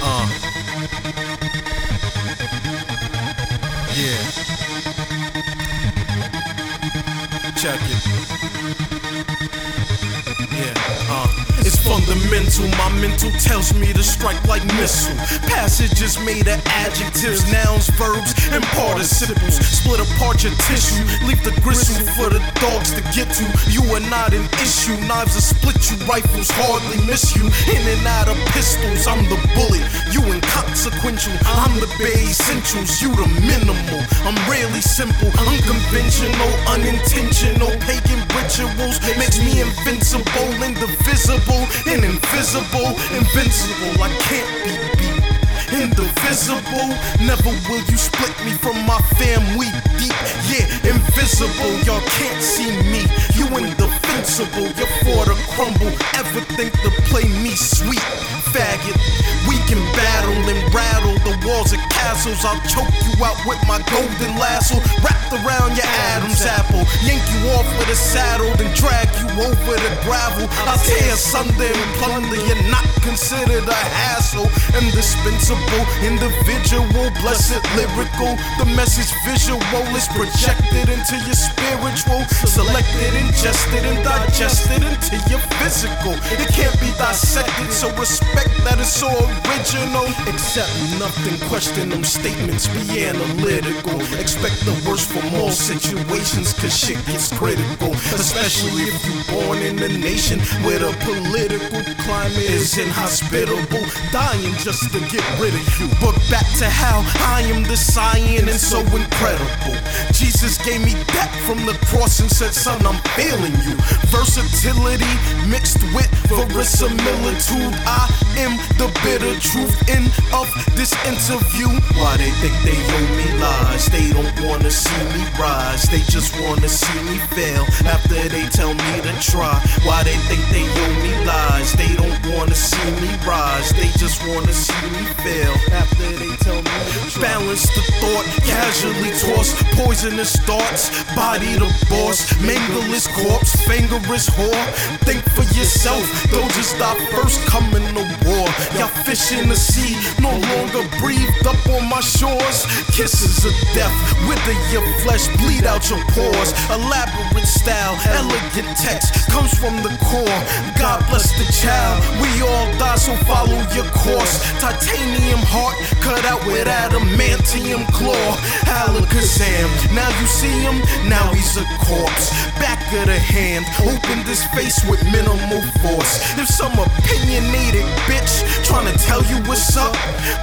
Uh. Yeah. Check it. Fundamental. My mental tells me to strike like missile. Passages made of adjectives, nouns, verbs, and participles. Split apart your tissue, leave the gristle for the dogs to get to. You are not an issue. Knives will split you, rifles hardly miss you. In and out of pistols, I'm the bullet. You inconsequential. I'm the bare essentials. You the minimal. I'm really simple, unconventional, unintentional. Pagan rituals makes me invincible, indivisible invisible, invincible. I can't be beat. Indivisible, never will you split me from my fam. We deep, yeah, invisible. Y'all can't see me. You indefensible. You're for to crumble. Ever think to play me sweet, faggot? We can battle and rattle the walls of castles. I'll choke you out with my golden lasso wrapped around your Adam's apple. Yank you off with a saddle, then drag you over the gravel. I'll tear asunder and plunder. You're not considered a hassle. Indispensable, individual, blessed lyrical. The message visual is projected into your spiritual. Selected, ingested, and digested into your physical. It can't be dissected, so respect that it's so original. Accept nothing, question them statements, be analytical. Expect the worst from all situations, cause shit gets critical. Especially if you born in a nation where the political climate is inhospitable. Dying just to get rid of you. But back to how I am the scion and so incredible. Jesus gave me that from the cross and said, Son, I'm failing you. Versatility mixed with verisimilitude. I am the bitter truth in of this interview. Why they think they owe me lies? They don't wanna see me rise. They just wanna see me fail after they tell me to try. Why they think they owe me lies? They don't wanna see me rise. They just wanna see me fail after they Balance the thought, casually toss poisonous thoughts. Body the boss, mangle his corpse, finger his whore. Think for yourself, don't just stop first coming to war. Y'all fish in the sea, no longer breathed up on my shores. Kisses of death, wither your flesh, bleed out your pores. Elaborate style, elegant text comes from the core. God bless the child, we all die, so follow your course. Titanium heart, cut out with adamantium claw. Alakazam, now you see him, now he's a corpse. Back of the hand, open this face with minimal force. If some opinionated bitch trying to tell you what's up,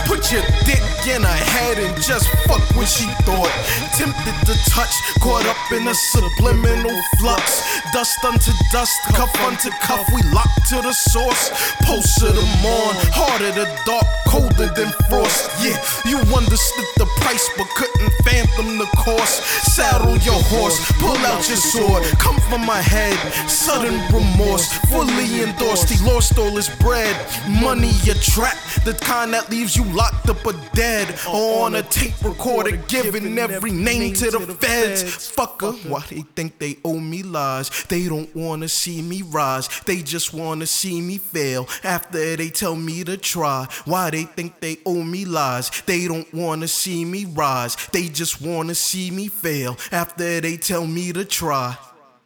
put your dick in her head and just fuck what she thought. Tempted to touch, caught up in a subliminal flux. Dust unto dust, cuff unto cuff, we lock to the source. Post of the morn, harder the dark, colder than frost. Yeah, you understood the price but couldn't fathom the cost. Saddle your horse, pull out your sword, come from my head. Sudden remorse, fully endorsed. He lost all his bread. Money a trap, the kind that leaves you locked up or dead. Or on a tape recorder, giving every name to the feds. Fucker, why they think they owe me lies? They don't wanna see me rise, they just wanna see me fail. After they tell me to try, why they think they owe me lies? They don't wanna see me rise, they just wanna see me fail. After they tell me to try.